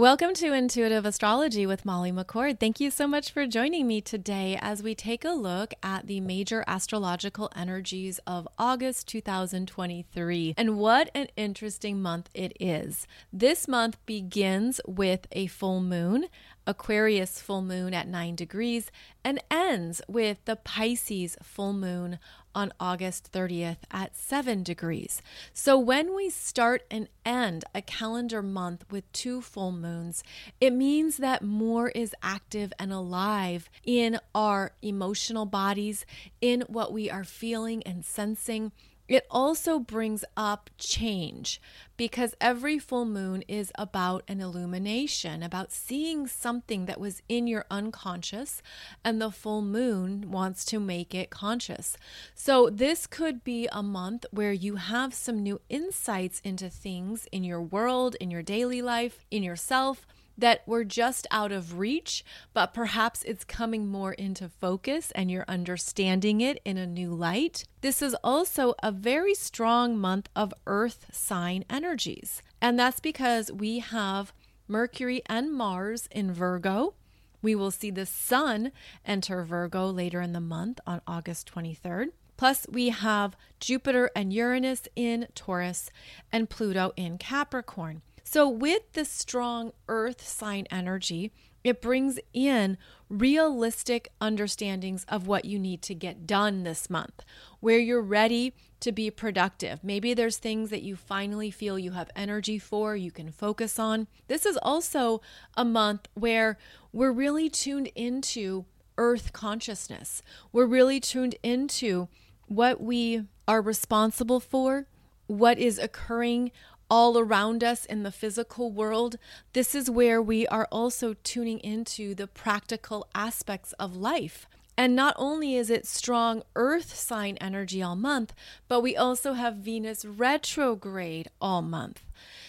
Welcome to Intuitive Astrology with Molly McCord. Thank you so much for joining me today as we take a look at the major astrological energies of August 2023. And what an interesting month it is. This month begins with a full moon, Aquarius full moon at 9 degrees, and ends with the Pisces full moon on August 30th at 7 degrees. So when we start and end a calendar month with two full moons, it means that more is active and alive in our emotional bodies, in what we are feeling and sensing it also brings up change because every full moon is about an illumination, about seeing something that was in your unconscious, and the full moon wants to make it conscious. So, this could be a month where you have some new insights into things in your world, in your daily life, in yourself that were just out of reach, but perhaps it's coming more into focus and you're understanding it in a new light. This is also a very strong month of earth sign energies. And that's because we have Mercury and Mars in Virgo. We will see the sun enter Virgo later in the month on August 23rd. Plus, we have Jupiter and Uranus in Taurus and Pluto in Capricorn. So, with the strong earth sign energy, it brings in realistic understandings of what you need to get done this month, where you're ready to be productive. Maybe there's things that you finally feel you have energy for, you can focus on. This is also a month where we're really tuned into earth consciousness. We're really tuned into what we are responsible for, what is occurring all around us in the physical world, this is where we are also tuning into the practical aspects of life. And not only is it strong earth sign energy all month, but we also have Venus retrograde all month.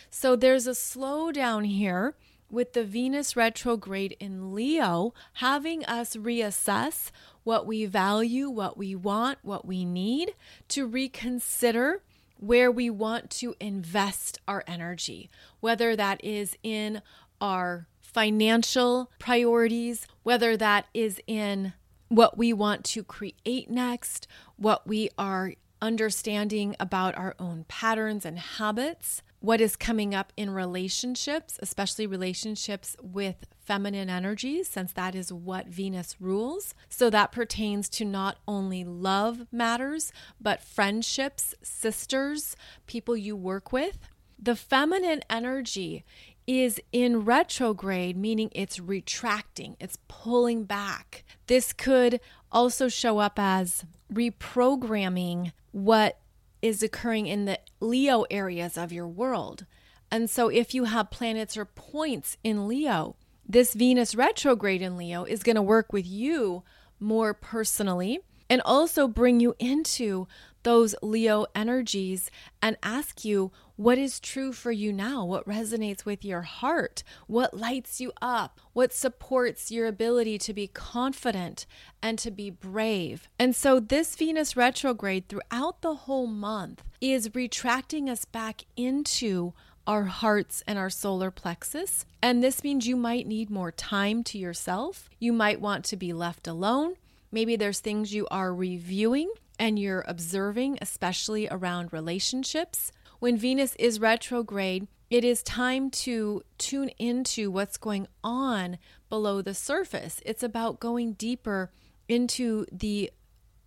So there's a slowdown here with the Venus retrograde in Leo, having us reassess what we value, what we want, what we need, to reconsider where we want to invest our energy, whether that is in our financial priorities, whether that is in what we want to create next, what we are understanding about our own patterns and habits, what is coming up in relationships, especially relationships with feminine energies, since that is what Venus rules. So that pertains to not only love matters, but friendships, sisters, people you work with. The feminine energy is in retrograde, meaning it's retracting, it's pulling back. This could also show up as reprogramming what is occurring in the Leo areas of your world. And so, if you have planets or points in Leo, this Venus retrograde in Leo is going to work with you more personally and also bring you into those Leo energies and ask you what is true for you now, what resonates with your heart, what lights you up, what supports your ability to be confident and to be brave. And so, this Venus retrograde throughout the whole month is retracting us back into our hearts and our solar plexus. And this means you might need more time to yourself. You might want to be left alone. Maybe there's things you are reviewing and you're observing, especially around relationships. When Venus is retrograde, it is time to tune into what's going on below the surface. It's about going deeper into the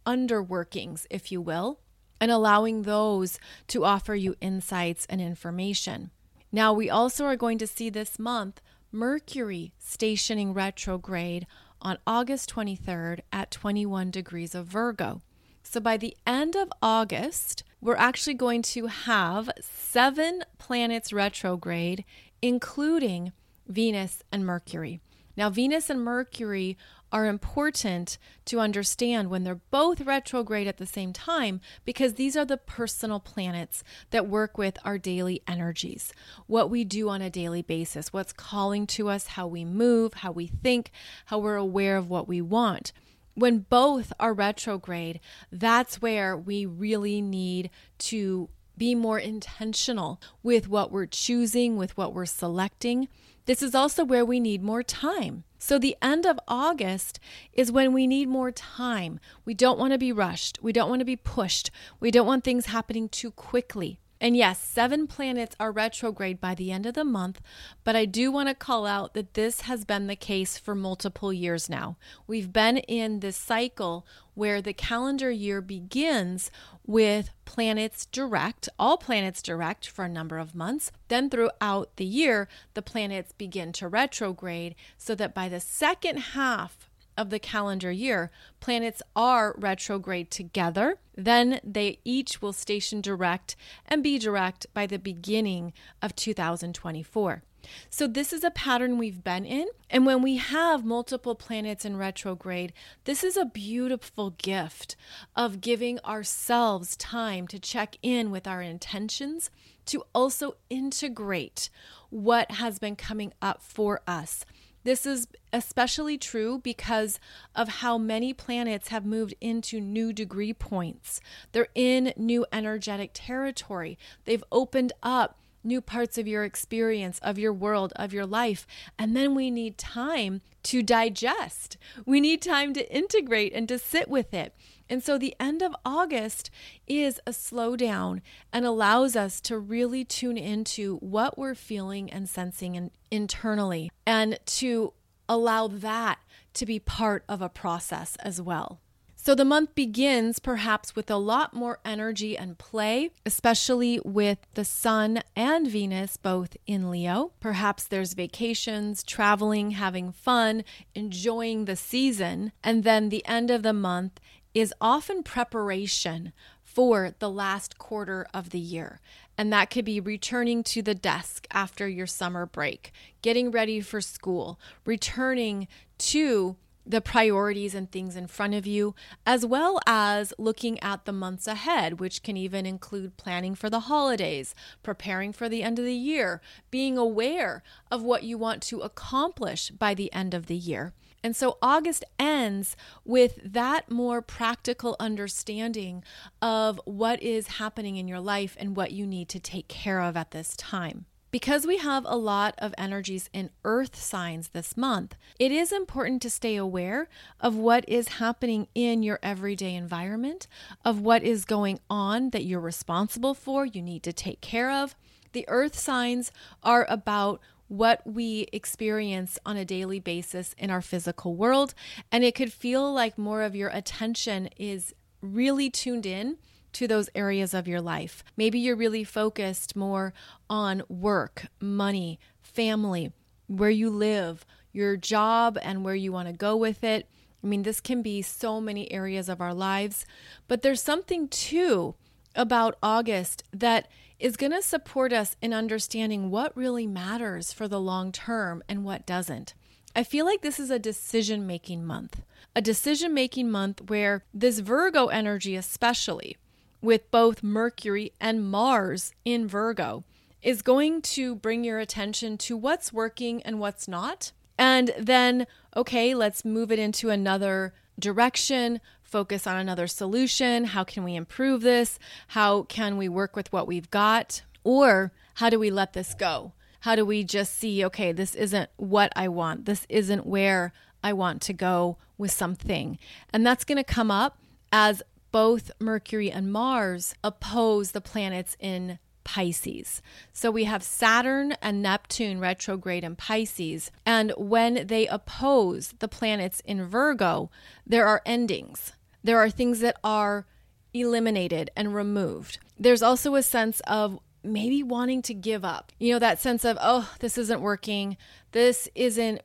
underworkings, if you will, and allowing those to offer you insights and information. Now, we also are going to see this month Mercury stationing retrograde on August 23rd at 21 degrees of Virgo. So by the end of August, we're actually going to have seven planets retrograde, including Venus and Mercury. Now, Venus and Mercury are important to understand when they're both retrograde at the same time because these are the personal planets that work with our daily energies, what we do on a daily basis, what's calling to us, how we move, how we think, how we're aware of what we want when both are retrograde, that's where we really need to be more intentional with what we're choosing, with what we're selecting. This is also where we need more time. So, the end of August is when we need more time. We don't want to be rushed. We don't want to be pushed. We don't want things happening too quickly. And yes, seven planets are retrograde by the end of the month, but I do want to call out that this has been the case for multiple years now. We've been in this cycle where the calendar year begins with planets direct, all planets direct for a number of months. Then throughout the year, the planets begin to retrograde so that by the second half of the calendar year, planets are retrograde together. Then they each will station direct and be direct by the beginning of 2024. So, this is a pattern we've been in. And when we have multiple planets in retrograde, this is a beautiful gift of giving ourselves time to check in with our intentions, to also integrate what has been coming up for us this is especially true because of how many planets have moved into new degree points. They're in new energetic territory. They've opened up new parts of your experience, of your world, of your life. And then we need time to digest. We need time to integrate and to sit with it. And so the end of August is a slowdown and allows us to really tune into what we're feeling and sensing in, internally and to allow that to be part of a process as well. So the month begins perhaps with a lot more energy and play, especially with the Sun and Venus both in Leo. Perhaps there's vacations, traveling, having fun, enjoying the season. And then the end of the month is often preparation for the last quarter of the year. And that could be returning to the desk after your summer break, getting ready for school, returning to the priorities and things in front of you, as well as looking at the months ahead, which can even include planning for the holidays, preparing for the end of the year, being aware of what you want to accomplish by the end of the year. And so August ends with that more practical understanding of what is happening in your life and what you need to take care of at this time. Because we have a lot of energies in earth signs this month, it is important to stay aware of what is happening in your everyday environment, of what is going on that you're responsible for, you need to take care of. The earth signs are about what we experience on a daily basis in our physical world. And it could feel like more of your attention is really tuned in to those areas of your life. Maybe you're really focused more on work, money, family, where you live, your job, and where you want to go with it. I mean, this can be so many areas of our lives, but there's something too about August that is going to support us in understanding what really matters for the long term and what doesn't. I feel like this is a decision making month, a decision making month where this Virgo energy, especially with both Mercury and Mars in Virgo, is going to bring your attention to what's working and what's not. And then, okay, let's move it into another direction, focus on another solution. How can we improve this? How can we work with what we've got? Or how do we let this go? How do we just see, okay, this isn't what I want. This isn't where I want to go with something. And that's going to come up as both Mercury and Mars oppose the planets in Pisces. So we have Saturn and Neptune retrograde in Pisces. And when they oppose the planets in Virgo, there are endings. There are things that are eliminated and removed. There's also a sense of maybe wanting to give up. You know, that sense of, oh, this isn't working. This isn't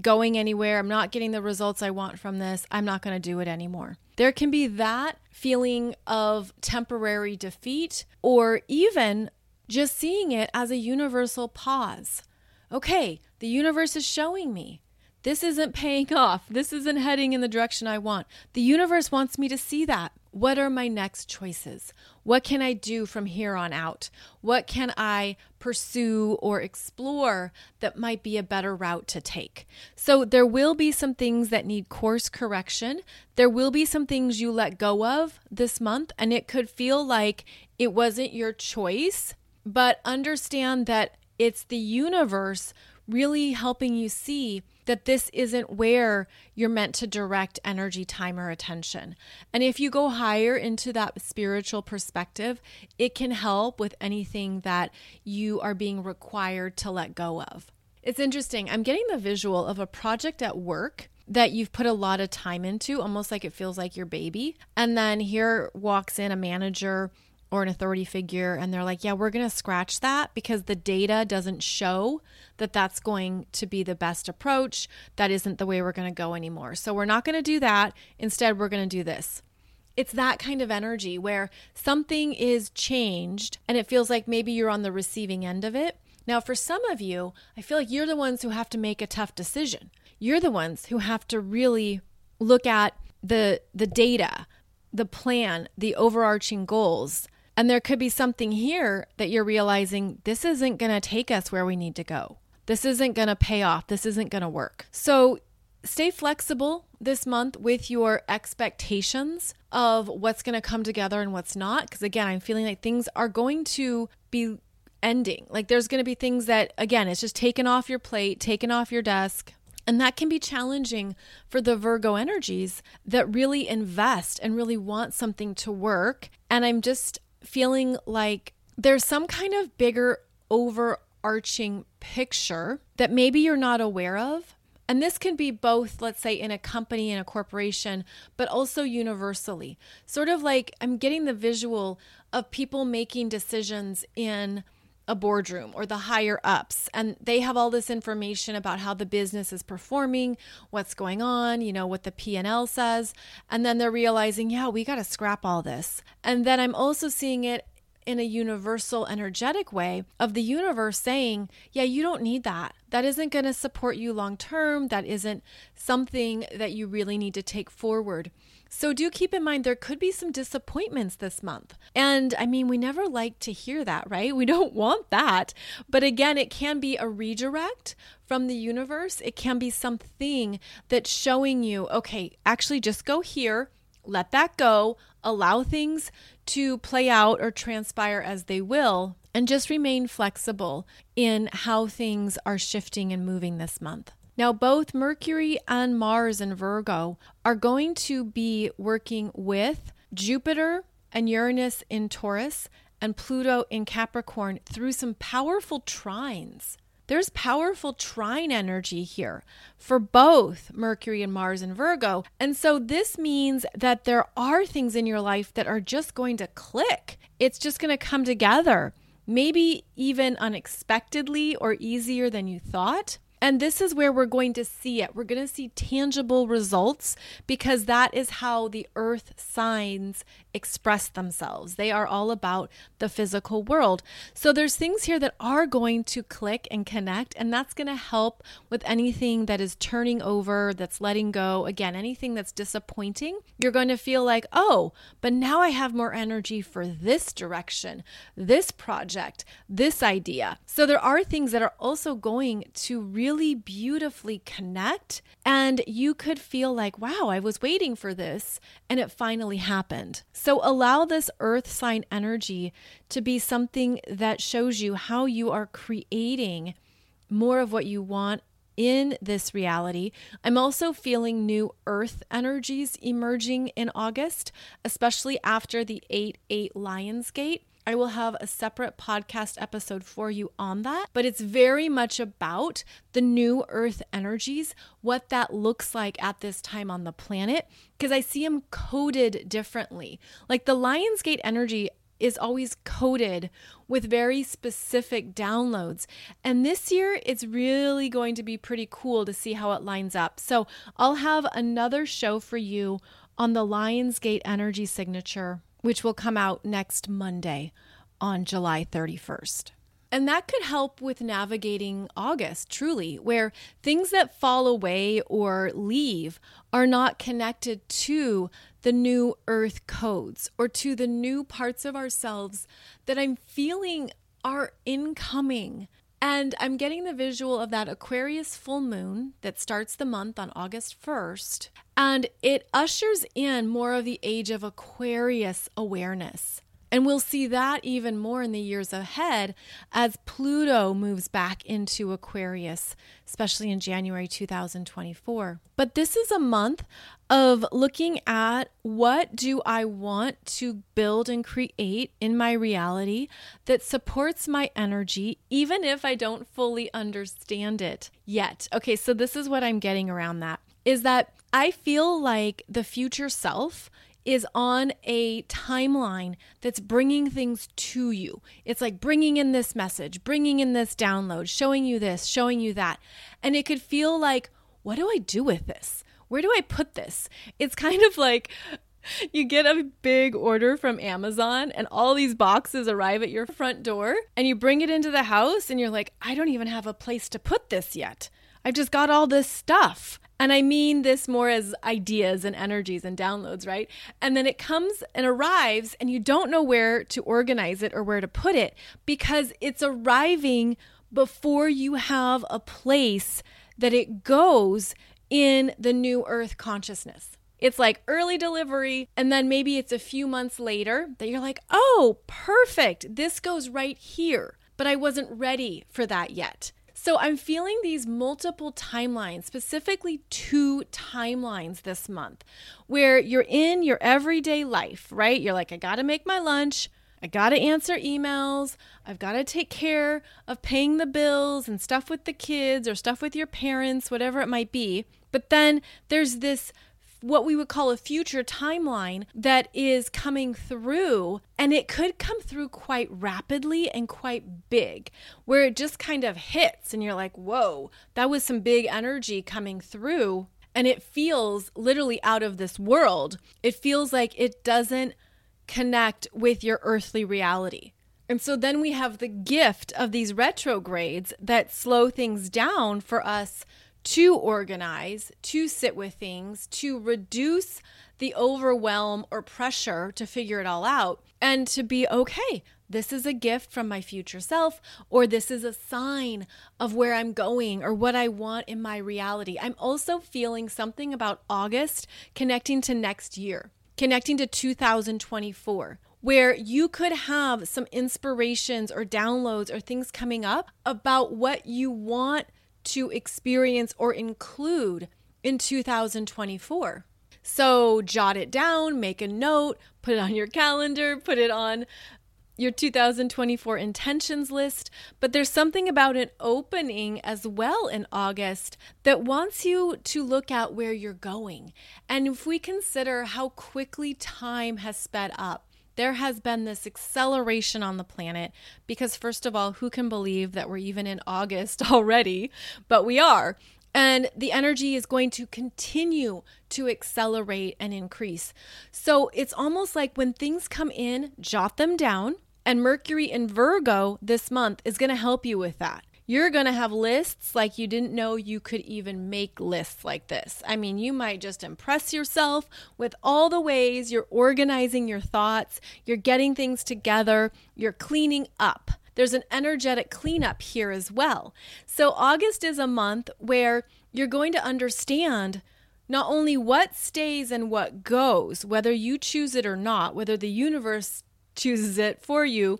going anywhere. I'm not getting the results I want from this. I'm not going to do it anymore. There can be that feeling of temporary defeat or even just seeing it as a universal pause. Okay, the universe is showing me this isn't paying off. This isn't heading in the direction I want. The universe wants me to see that. what are my next choices? What can I do from here on out? What can I pursue or explore that might be a better route to take? So, there will be some things that need course correction. There will be some things you let go of this month, and it could feel like it wasn't your choice, but understand that it's the universe really helping you see that this isn't where you're meant to direct energy, time, or attention. And if you go higher into that spiritual perspective, it can help with anything that you are being required to let go of. It's interesting. I'm getting the visual of a project at work that you've put a lot of time into, almost like it feels like your baby. And then here walks in a manager or an authority figure and they're like, yeah, we're going to scratch that because the data doesn't show that that's going to be the best approach. That isn't the way we're going to go anymore. So we're not going to do that. Instead, we're going to do this. It's that kind of energy where something is changed and it feels like maybe you're on the receiving end of it. Now, for some of you, I feel like you're the ones who have to make a tough decision. You're the ones who have to really look at the the data, the plan, the overarching goals and there could be something here that you're realizing this isn't going to take us where we need to go. This isn't going to pay off. This isn't going to work. So stay flexible this month with your expectations of what's going to come together and what's not. Because again, I'm feeling like things are going to be ending. Like there's going to be things that, again, it's just taken off your plate, taken off your desk. And that can be challenging for the Virgo energies that really invest and really want something to work. And I'm just feeling like there's some kind of bigger overarching picture that maybe you're not aware of. And this can be both, let's say, in a company, in a corporation, but also universally. Sort of like I'm getting the visual of people making decisions in a boardroom or the higher ups and they have all this information about how the business is performing what's going on you know what the p&l says and then they're realizing yeah we got to scrap all this. And then i'm also seeing it in a universal energetic way of the universe saying, yeah, you don't need that. That isn't going to support you long term. That isn't something that you really need to take forward. So do keep in mind there could be some disappointments this month. And I mean, we never like to hear that, right? We don't want that. But again, it can be a redirect from the universe. It can be something that's showing you, okay, actually just go here, let that go, allow things to play out or transpire as they will, and just remain flexible in how things are shifting and moving this month. Now, both Mercury and Mars in Virgo are going to be working with Jupiter and Uranus in Taurus and Pluto in Capricorn through some powerful trines. There's powerful trine energy here for both Mercury and Mars and Virgo. And so this means that there are things in your life that are just going to click. It's just going to come together, maybe even unexpectedly or easier than you thought. And this is where we're going to see it. We're going to see tangible results because that is how the earth signs express themselves. They are all about the physical world. So there's things here that are going to click and connect, and that's going to help with anything that is turning over, that's letting go. Again, anything that's disappointing, you're going to feel like, oh, but now I have more energy for this direction, this project, this idea. So there are things that are also going to really beautifully connect, and you could feel like, wow, I was waiting for this, and it finally happened. So allow this earth sign energy to be something that shows you how you are creating more of what you want in this reality. I'm also feeling new earth energies emerging in August, especially after the 8 8 Lionsgate. I will have a separate podcast episode for you on that, but it's very much about the new earth energies, what that looks like at this time on the planet, because I see them coded differently. Like the Lionsgate energy is always coded with very specific downloads. And this year, it's really going to be pretty cool to see how it lines up. So I'll have another show for you on the Lionsgate energy signature which will come out next Monday on July 31st. And that could help with navigating August, truly, where things that fall away or leave are not connected to the new earth codes or to the new parts of ourselves that I'm feeling are incoming. And I'm getting the visual of that Aquarius full moon that starts the month on August 1st. And it ushers in more of the age of Aquarius awareness. And we'll see that even more in the years ahead as Pluto moves back into Aquarius, especially in January 2024. But this is a month of looking at what do I want to build and create in my reality that supports my energy, even if I don't fully understand it yet. Okay, so this is what I'm getting around that is that I feel like the future self is on a timeline that's bringing things to you. It's like bringing in this message, bringing in this download, showing you this, showing you that. And it could feel like, what do I do with this? Where do I put this? It's kind of like you get a big order from Amazon and all these boxes arrive at your front door and you bring it into the house and you're like, I don't even have a place to put this yet. I've just got all this stuff. And I mean this more as ideas and energies and downloads, right? And then it comes and arrives, and you don't know where to organize it or where to put it because it's arriving before you have a place that it goes in the new earth consciousness. It's like early delivery, and then maybe it's a few months later that you're like, oh, perfect. This goes right here. But I wasn't ready for that yet. So I'm feeling these multiple timelines, specifically two timelines this month, where you're in your everyday life, right? You're like, I got to make my lunch. I got to answer emails. I've got to take care of paying the bills and stuff with the kids or stuff with your parents, whatever it might be. But then there's this what we would call a future timeline that is coming through. And it could come through quite rapidly and quite big, where it just kind of hits and you're like, whoa, that was some big energy coming through. And it feels literally out of this world. It feels like it doesn't connect with your earthly reality. And so then we have the gift of these retrogrades that slow things down for us to organize, to sit with things, to reduce the overwhelm or pressure to figure it all out, and to be okay. This is a gift from my future self, or this is a sign of where I'm going or what I want in my reality. I'm also feeling something about August connecting to next year, connecting to 2024 where you could have some inspirations or downloads or things coming up about what you want to experience or include in 2024. So jot it down, make a note, put it on your calendar, put it on your 2024 intentions list. But there's something about an opening as well in August that wants you to look at where you're going. And if we consider how quickly time has sped up, there has been this acceleration on the planet because, first of all, who can believe that we're even in August already? But we are. And the energy is going to continue to accelerate and increase. So it's almost like when things come in, jot them down. And Mercury in Virgo this month is going to help you with that. You're going to have lists like you didn't know you could even make lists like this. I mean, you might just impress yourself with all the ways you're organizing your thoughts, you're getting things together, you're cleaning up. There's an energetic cleanup here as well. So, August is a month where you're going to understand not only what stays and what goes, whether you choose it or not, whether the universe chooses it for you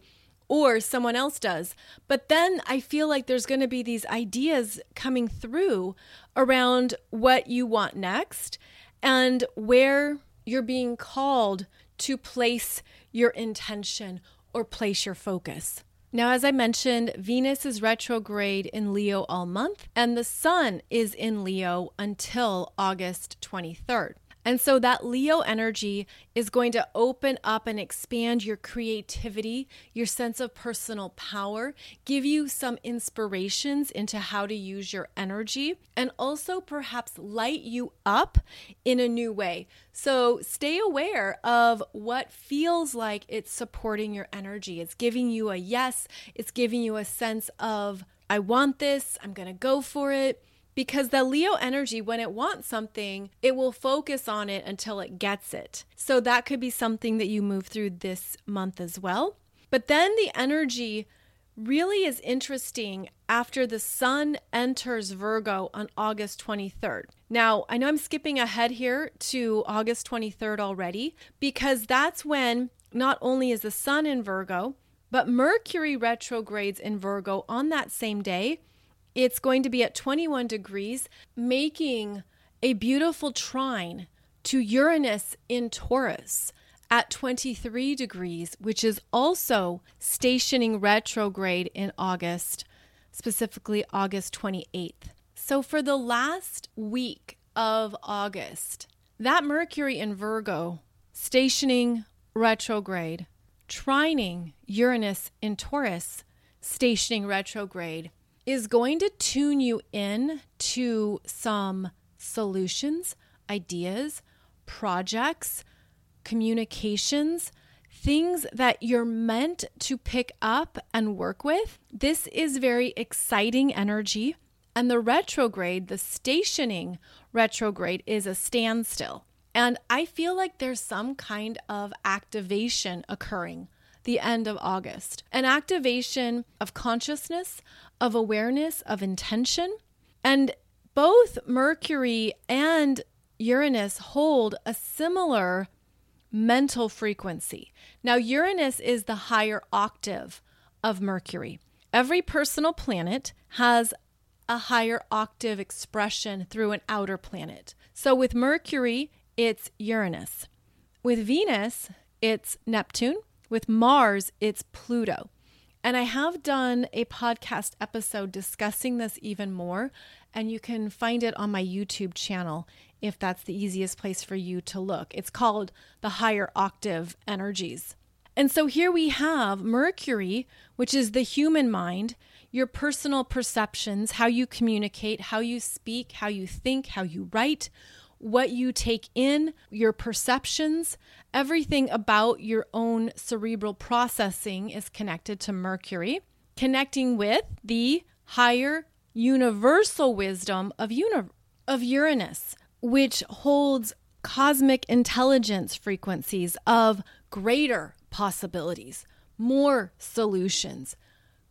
or someone else does. But then I feel like there's going to be these ideas coming through around what you want next and where you're being called to place your intention or place your focus. Now, as I mentioned, Venus is retrograde in Leo all month, and the Sun is in Leo until August 23rd. And so that Leo energy is going to open up and expand your creativity, your sense of personal power, give you some inspirations into how to use your energy, and also perhaps light you up in a new way. So stay aware of what feels like it's supporting your energy. It's giving you a yes, it's giving you a sense of, I want this, I'm to go for it because the Leo energy, when it wants something, it will focus on it until it gets it. So that could be something that you move through this month as well. But then the energy really is interesting after the sun enters Virgo on August 23rd. Now, I know I'm skipping ahead here to August 23rd already because that's when not only is the sun in Virgo, but Mercury retrogrades in Virgo on that same day it's going to be at 21 degrees, making a beautiful trine to Uranus in Taurus at 23 degrees, which is also stationing retrograde in August, specifically August 28th. So, for the last week of August, that Mercury in Virgo stationing retrograde, trining Uranus in Taurus, stationing retrograde, is going to tune you in to some solutions, ideas, projects, communications, things that you're meant to pick up and work with. This is very exciting energy. And the retrograde, the stationing retrograde, is a standstill. And I feel like there's some kind of activation occurring the end of August. An activation of consciousness, of awareness, of intention. And both Mercury and Uranus hold a similar mental frequency. Now, Uranus is the higher octave of Mercury. Every personal planet has a higher octave expression through an outer planet. So with Mercury, it's Uranus. With Venus, it's Neptune. With Mars, it's Pluto. And I have done a podcast episode discussing this even more, and you can find it on my YouTube channel if that's the easiest place for you to look. It's called The Higher Octave Energies. And so here we have Mercury, which is the human mind, your personal perceptions, how you communicate, how you speak, how you think, how you write, what you take in, your perceptions, everything about your own cerebral processing is connected to Mercury, connecting with the higher universal wisdom of, uni- of Uranus, which holds cosmic intelligence frequencies of greater possibilities, more solutions,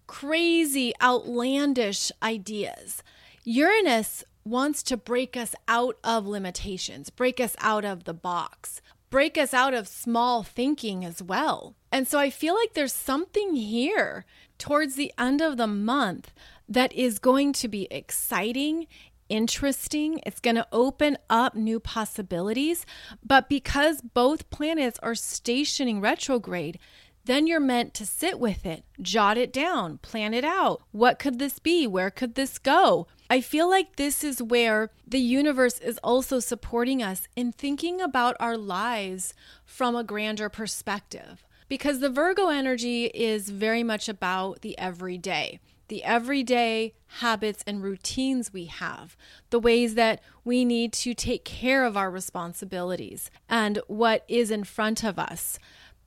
crazy, outlandish ideas. Uranus wants to break us out of limitations, break us out of the box, break us out of small thinking as well. And so I feel like there's something here towards the end of the month that is going to be exciting interesting. It's going to open up new possibilities. But because both planets are stationing retrograde, then you're meant to sit with it, jot it down, plan it out. What could this be? Where could this go? I feel like this is where the universe is also supporting us in thinking about our lives from a grander perspective. Because the Virgo energy is very much about the everyday, the everyday habits and routines we have, the ways that we need to take care of our responsibilities and what is in front of us.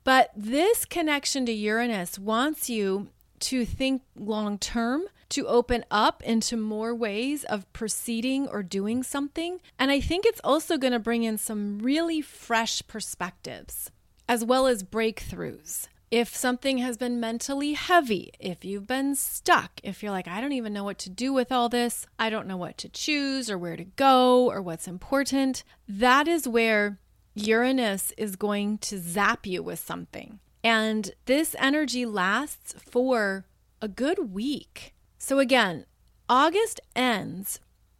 But this connection to Uranus wants you to think long term, to open up into more ways of proceeding or doing something. And I think it's also going to bring in some really fresh perspectives as well as breakthroughs. If something has been mentally heavy, if you've been stuck, if you're like, I don't even know what to do with all this, I don't know what to choose or where to go or what's important, that is where Uranus is going to zap you with something. And this energy lasts for a good week. So, again, August ends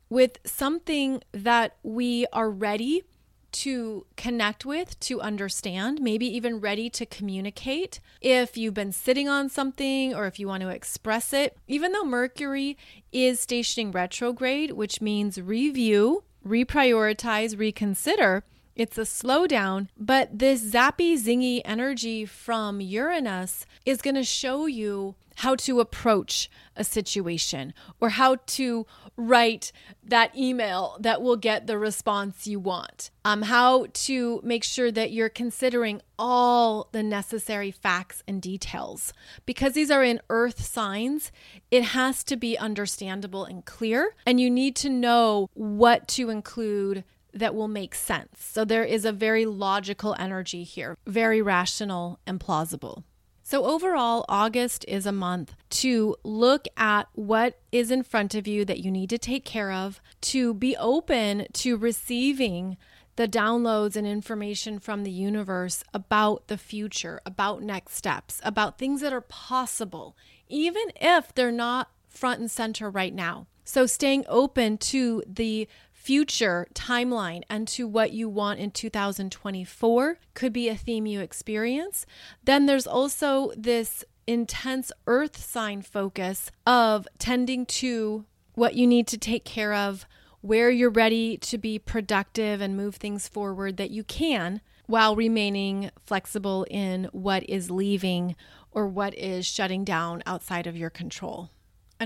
with something that we are ready to connect with, to understand, maybe even ready to communicate. If you've been sitting on something or if you want to express it, even though Mercury is stationing retrograde, which means review, reprioritize, reconsider, It's a slowdown, but this zappy, zingy energy from Uranus is going to show you how to approach a situation or how to write that email that will get the response you want. Um, how to make sure that you're considering all the necessary facts and details. Because these are in earth signs, it has to be understandable and clear, and you need to know what to include that will make sense. So there is a very logical energy here, very rational and plausible. So, overall, August is a month to look at what is in front of you that you need to take care of, to be open to receiving the downloads and information from the universe about the future, about next steps, about things that are possible, even if they're not front and center right now. So, staying open to the future timeline and to what you want in 2024 could be a theme you experience. Then there's also this intense earth sign focus of tending to what you need to take care of, where you're ready to be productive and move things forward that you can while remaining flexible in what is leaving or what is shutting down outside of your control.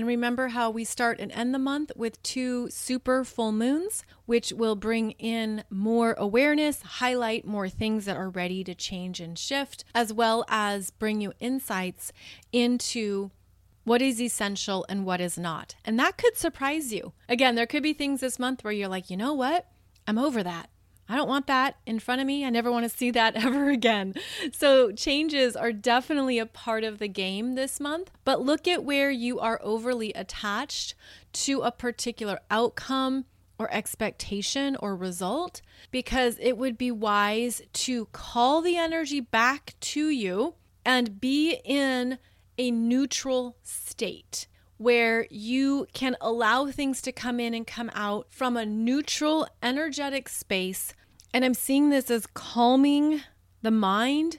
And remember how we start and end the month with two super full moons, which will bring in more awareness, highlight more things that are ready to change and shift, as well as bring you insights into what is essential and what is not. And that could surprise you. Again, there could be things this month where you're like, you know what? I'm over that. I don't want that in front of me. I never want to see that ever again. So, changes are definitely a part of the game this month, but look at where you are overly attached to a particular outcome or expectation or result because it would be wise to call the energy back to you and be in a neutral state where you can allow things to come in and come out from a neutral energetic space and I'm seeing this as calming the mind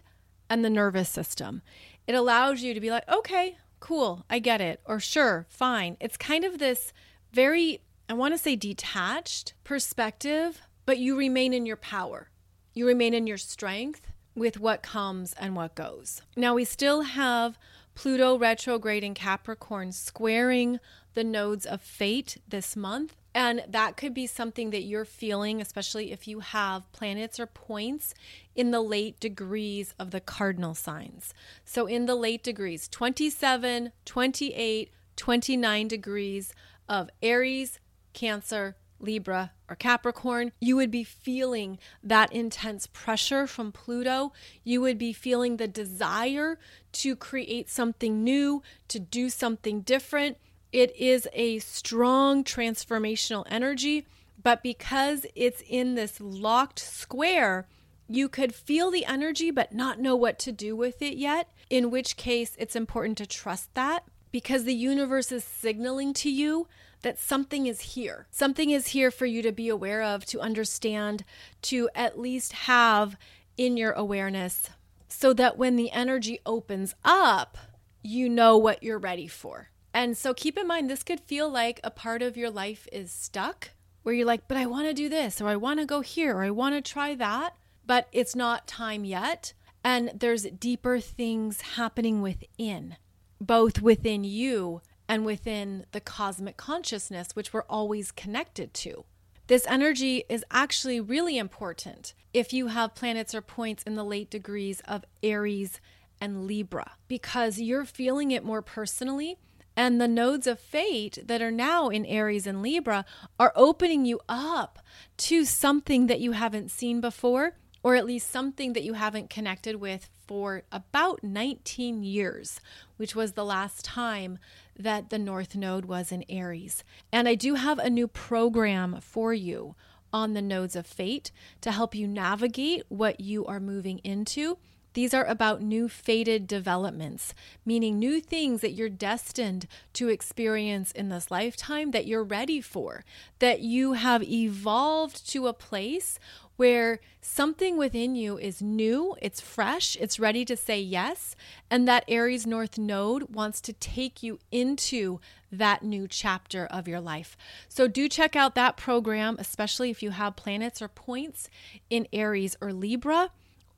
and the nervous system. It allows you to be like, okay, cool, I get it, or sure, fine. It's kind of this very, I want to say detached perspective, but you remain in your power. You remain in your strength with what comes and what goes. Now, we still have Pluto retrograde in Capricorn squaring the nodes of fate this month. And that could be something that you're feeling, especially if you have planets or points in the late degrees of the cardinal signs. So, in the late degrees, 27, 28, 29 degrees of Aries, Cancer, Libra, or Capricorn, you would be feeling that intense pressure from Pluto. You would be feeling the desire to create something new, to do something different it is a strong transformational energy, but because it's in this locked square, you could feel the energy but not know what to do with it yet, in which case it's important to trust that because the universe is signaling to you that something is here. Something is here for you to be aware of, to understand, to at least have in your awareness so that when the energy opens up, you know what you're ready for. And so keep in mind, this could feel like a part of your life is stuck where you're like, but I want to do this, or I want to go here, or I want to try that, but it's not time yet. And there's deeper things happening within, both within you and within the cosmic consciousness, which we're always connected to. This energy is actually really important if you have planets or points in the late degrees of Aries and Libra, because you're feeling it more personally and the nodes of fate that are now in Aries and Libra are opening you up to something that you haven't seen before, or at least something that you haven't connected with for about 19 years, which was the last time that the North Node was in Aries. And I do have a new program for you on the nodes of fate to help you navigate what you are moving into these are about new fated developments, meaning new things that you're destined to experience in this lifetime that you're ready for, that you have evolved to a place where something within you is new, it's fresh, it's ready to say yes, and that Aries North node wants to take you into that new chapter of your life. So do check out that program, especially if you have planets or points in Aries or Libra,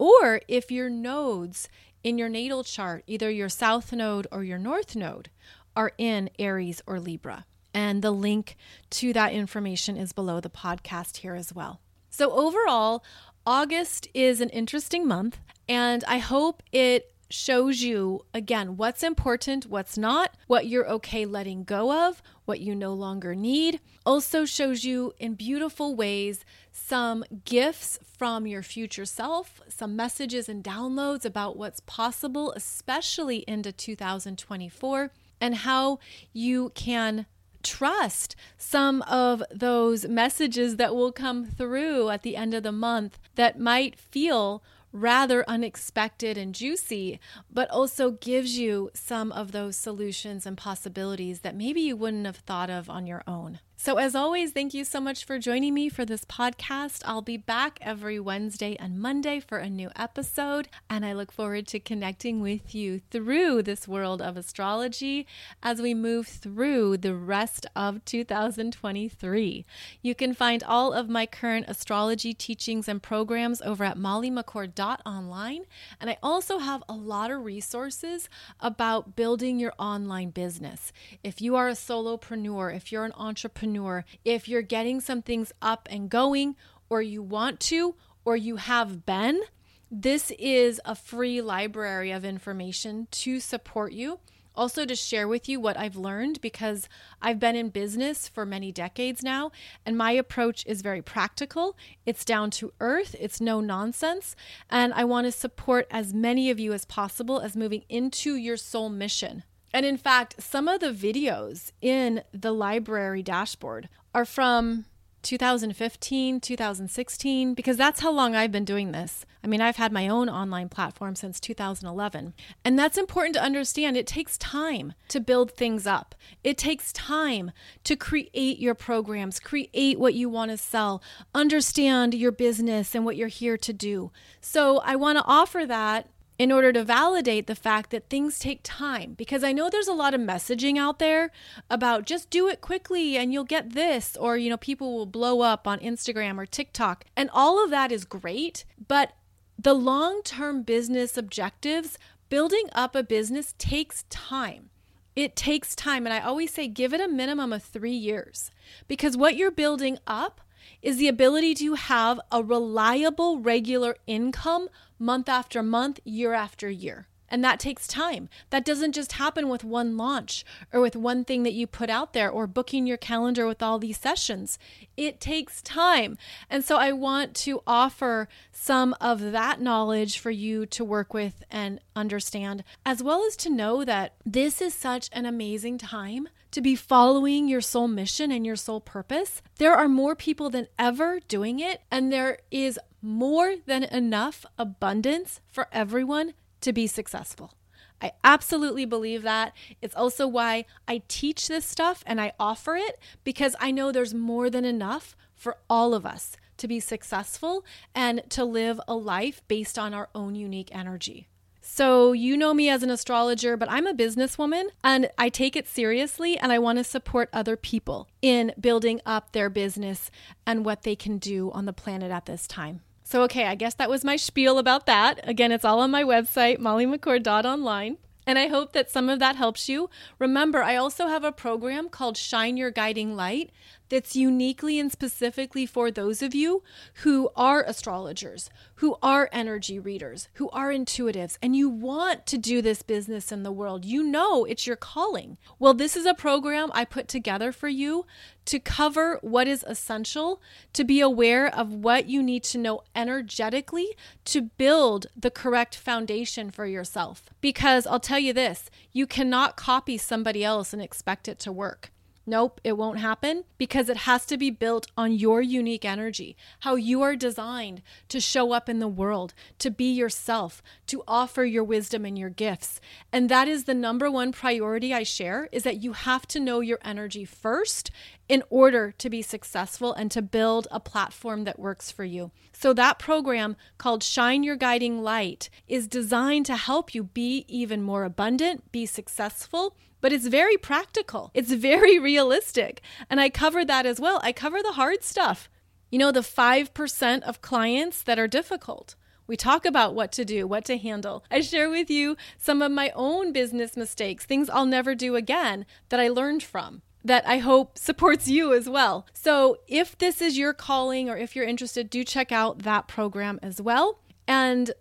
or if your nodes in your natal chart, either your south node or your north node, are in Aries or Libra. And the link to that information is below the podcast here as well. So, overall, August is an interesting month, and I hope it shows you again what's important, what's not, what you're okay letting go of, what you no longer need. Also shows you in beautiful ways some gifts from your future self, some messages and downloads about what's possible, especially into 2024, and how you can trust some of those messages that will come through at the end of the month that might feel rather unexpected and juicy, but also gives you some of those solutions and possibilities that maybe you wouldn't have thought of on your own. So, as always, thank you so much for joining me for this podcast. I'll be back every Wednesday and Monday for a new episode, and I look forward to connecting with you through this world of astrology as we move through the rest of 2023. You can find all of my current astrology teachings and programs over at mollymccord.online, and I also have a lot of resources about building your online business. If you are a solopreneur, if you're an entrepreneur, entrepreneur, if you're getting some things up and going, or you want to, or you have been, this is a free library of information to support you. Also, to share with you what I've learned because I've been in business for many decades now, and my approach is very practical. It's down to earth, it's no nonsense. And I want to support as many of you as possible as moving into your soul mission. And in fact, some of the videos in the library dashboard are from 2015, 2016, because that's how long I've been doing this. I mean, I've had my own online platform since 2011. And that's important to understand. It takes time to build things up, it takes time to create your programs, create what you want to sell, understand your business and what you're here to do. So I want to offer that in order to validate the fact that things take time. Because I know there's a lot of messaging out there about just do it quickly and you'll get this, or, you know, people will blow up on Instagram or TikTok. And all of that is great. But the long term business objectives, building up a business takes time. It takes time. And I always say give it a minimum of three years because what you're building up is the ability to have a reliable, regular income month after month, year after year. And that takes time. That doesn't just happen with one launch or with one thing that you put out there or booking your calendar with all these sessions. It takes time. And so I want to offer some of that knowledge for you to work with and understand, as well as to know that this is such an amazing time to be following your soul mission and your soul purpose. There are more people than ever doing it, and there is more than enough abundance for everyone to be successful. I absolutely believe that. It's also why I teach this stuff and I offer it because I know there's more than enough for all of us to be successful and to live a life based on our own unique energy. So, you know me as an astrologer, but I'm a businesswoman and I take it seriously and I want to support other people in building up their business and what they can do on the planet at this time. So, okay, I guess that was my spiel about that. Again, it's all on my website, mollymccord.online. And I hope that some of that helps you. Remember, I also have a program called Shine Your Guiding Light that's uniquely and specifically for those of you who are astrologers, who are energy readers, who are intuitives, and you want to do this business in the world. You know it's your calling. Well, this is a program I put together for you to cover what is essential, to be aware of what you need to know energetically to build the correct foundation for yourself. Because I'll tell you this you cannot copy somebody else and expect it to work. Nope, it won't happen because it has to be built on your unique energy, how you are designed to show up in the world, to be yourself, to offer your wisdom and your gifts. And that is the number one priority I share is that you have to know your energy first in order to be successful and to build a platform that works for you. So that program called Shine Your Guiding Light is designed to help you be even more abundant, be successful, but it's very practical. It's very realistic. And I cover that as well. I cover the hard stuff. You know, the 5% of clients that are difficult. We talk about what to do, what to handle. I share with you some of my own business mistakes, things I'll never do again that I learned from that I hope supports you as well. So, if this is your calling or if you're interested, do check out that program as well. And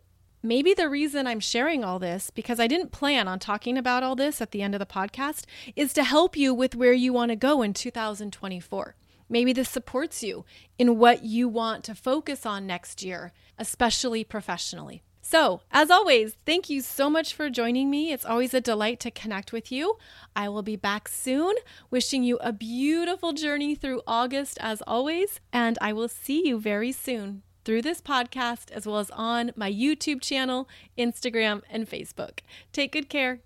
maybe the reason I'm sharing all this, because I didn't plan on talking about all this at the end of the podcast, is to help you with where you want to go in 2024. Maybe this supports you in what you want to focus on next year, especially professionally. So, as always, thank you so much for joining me. It's always a delight to connect with you. I will be back soon, wishing you a beautiful journey through August, as always, and I will see you very soon through this podcast, as well as on my YouTube channel, Instagram, and Facebook. Take good care.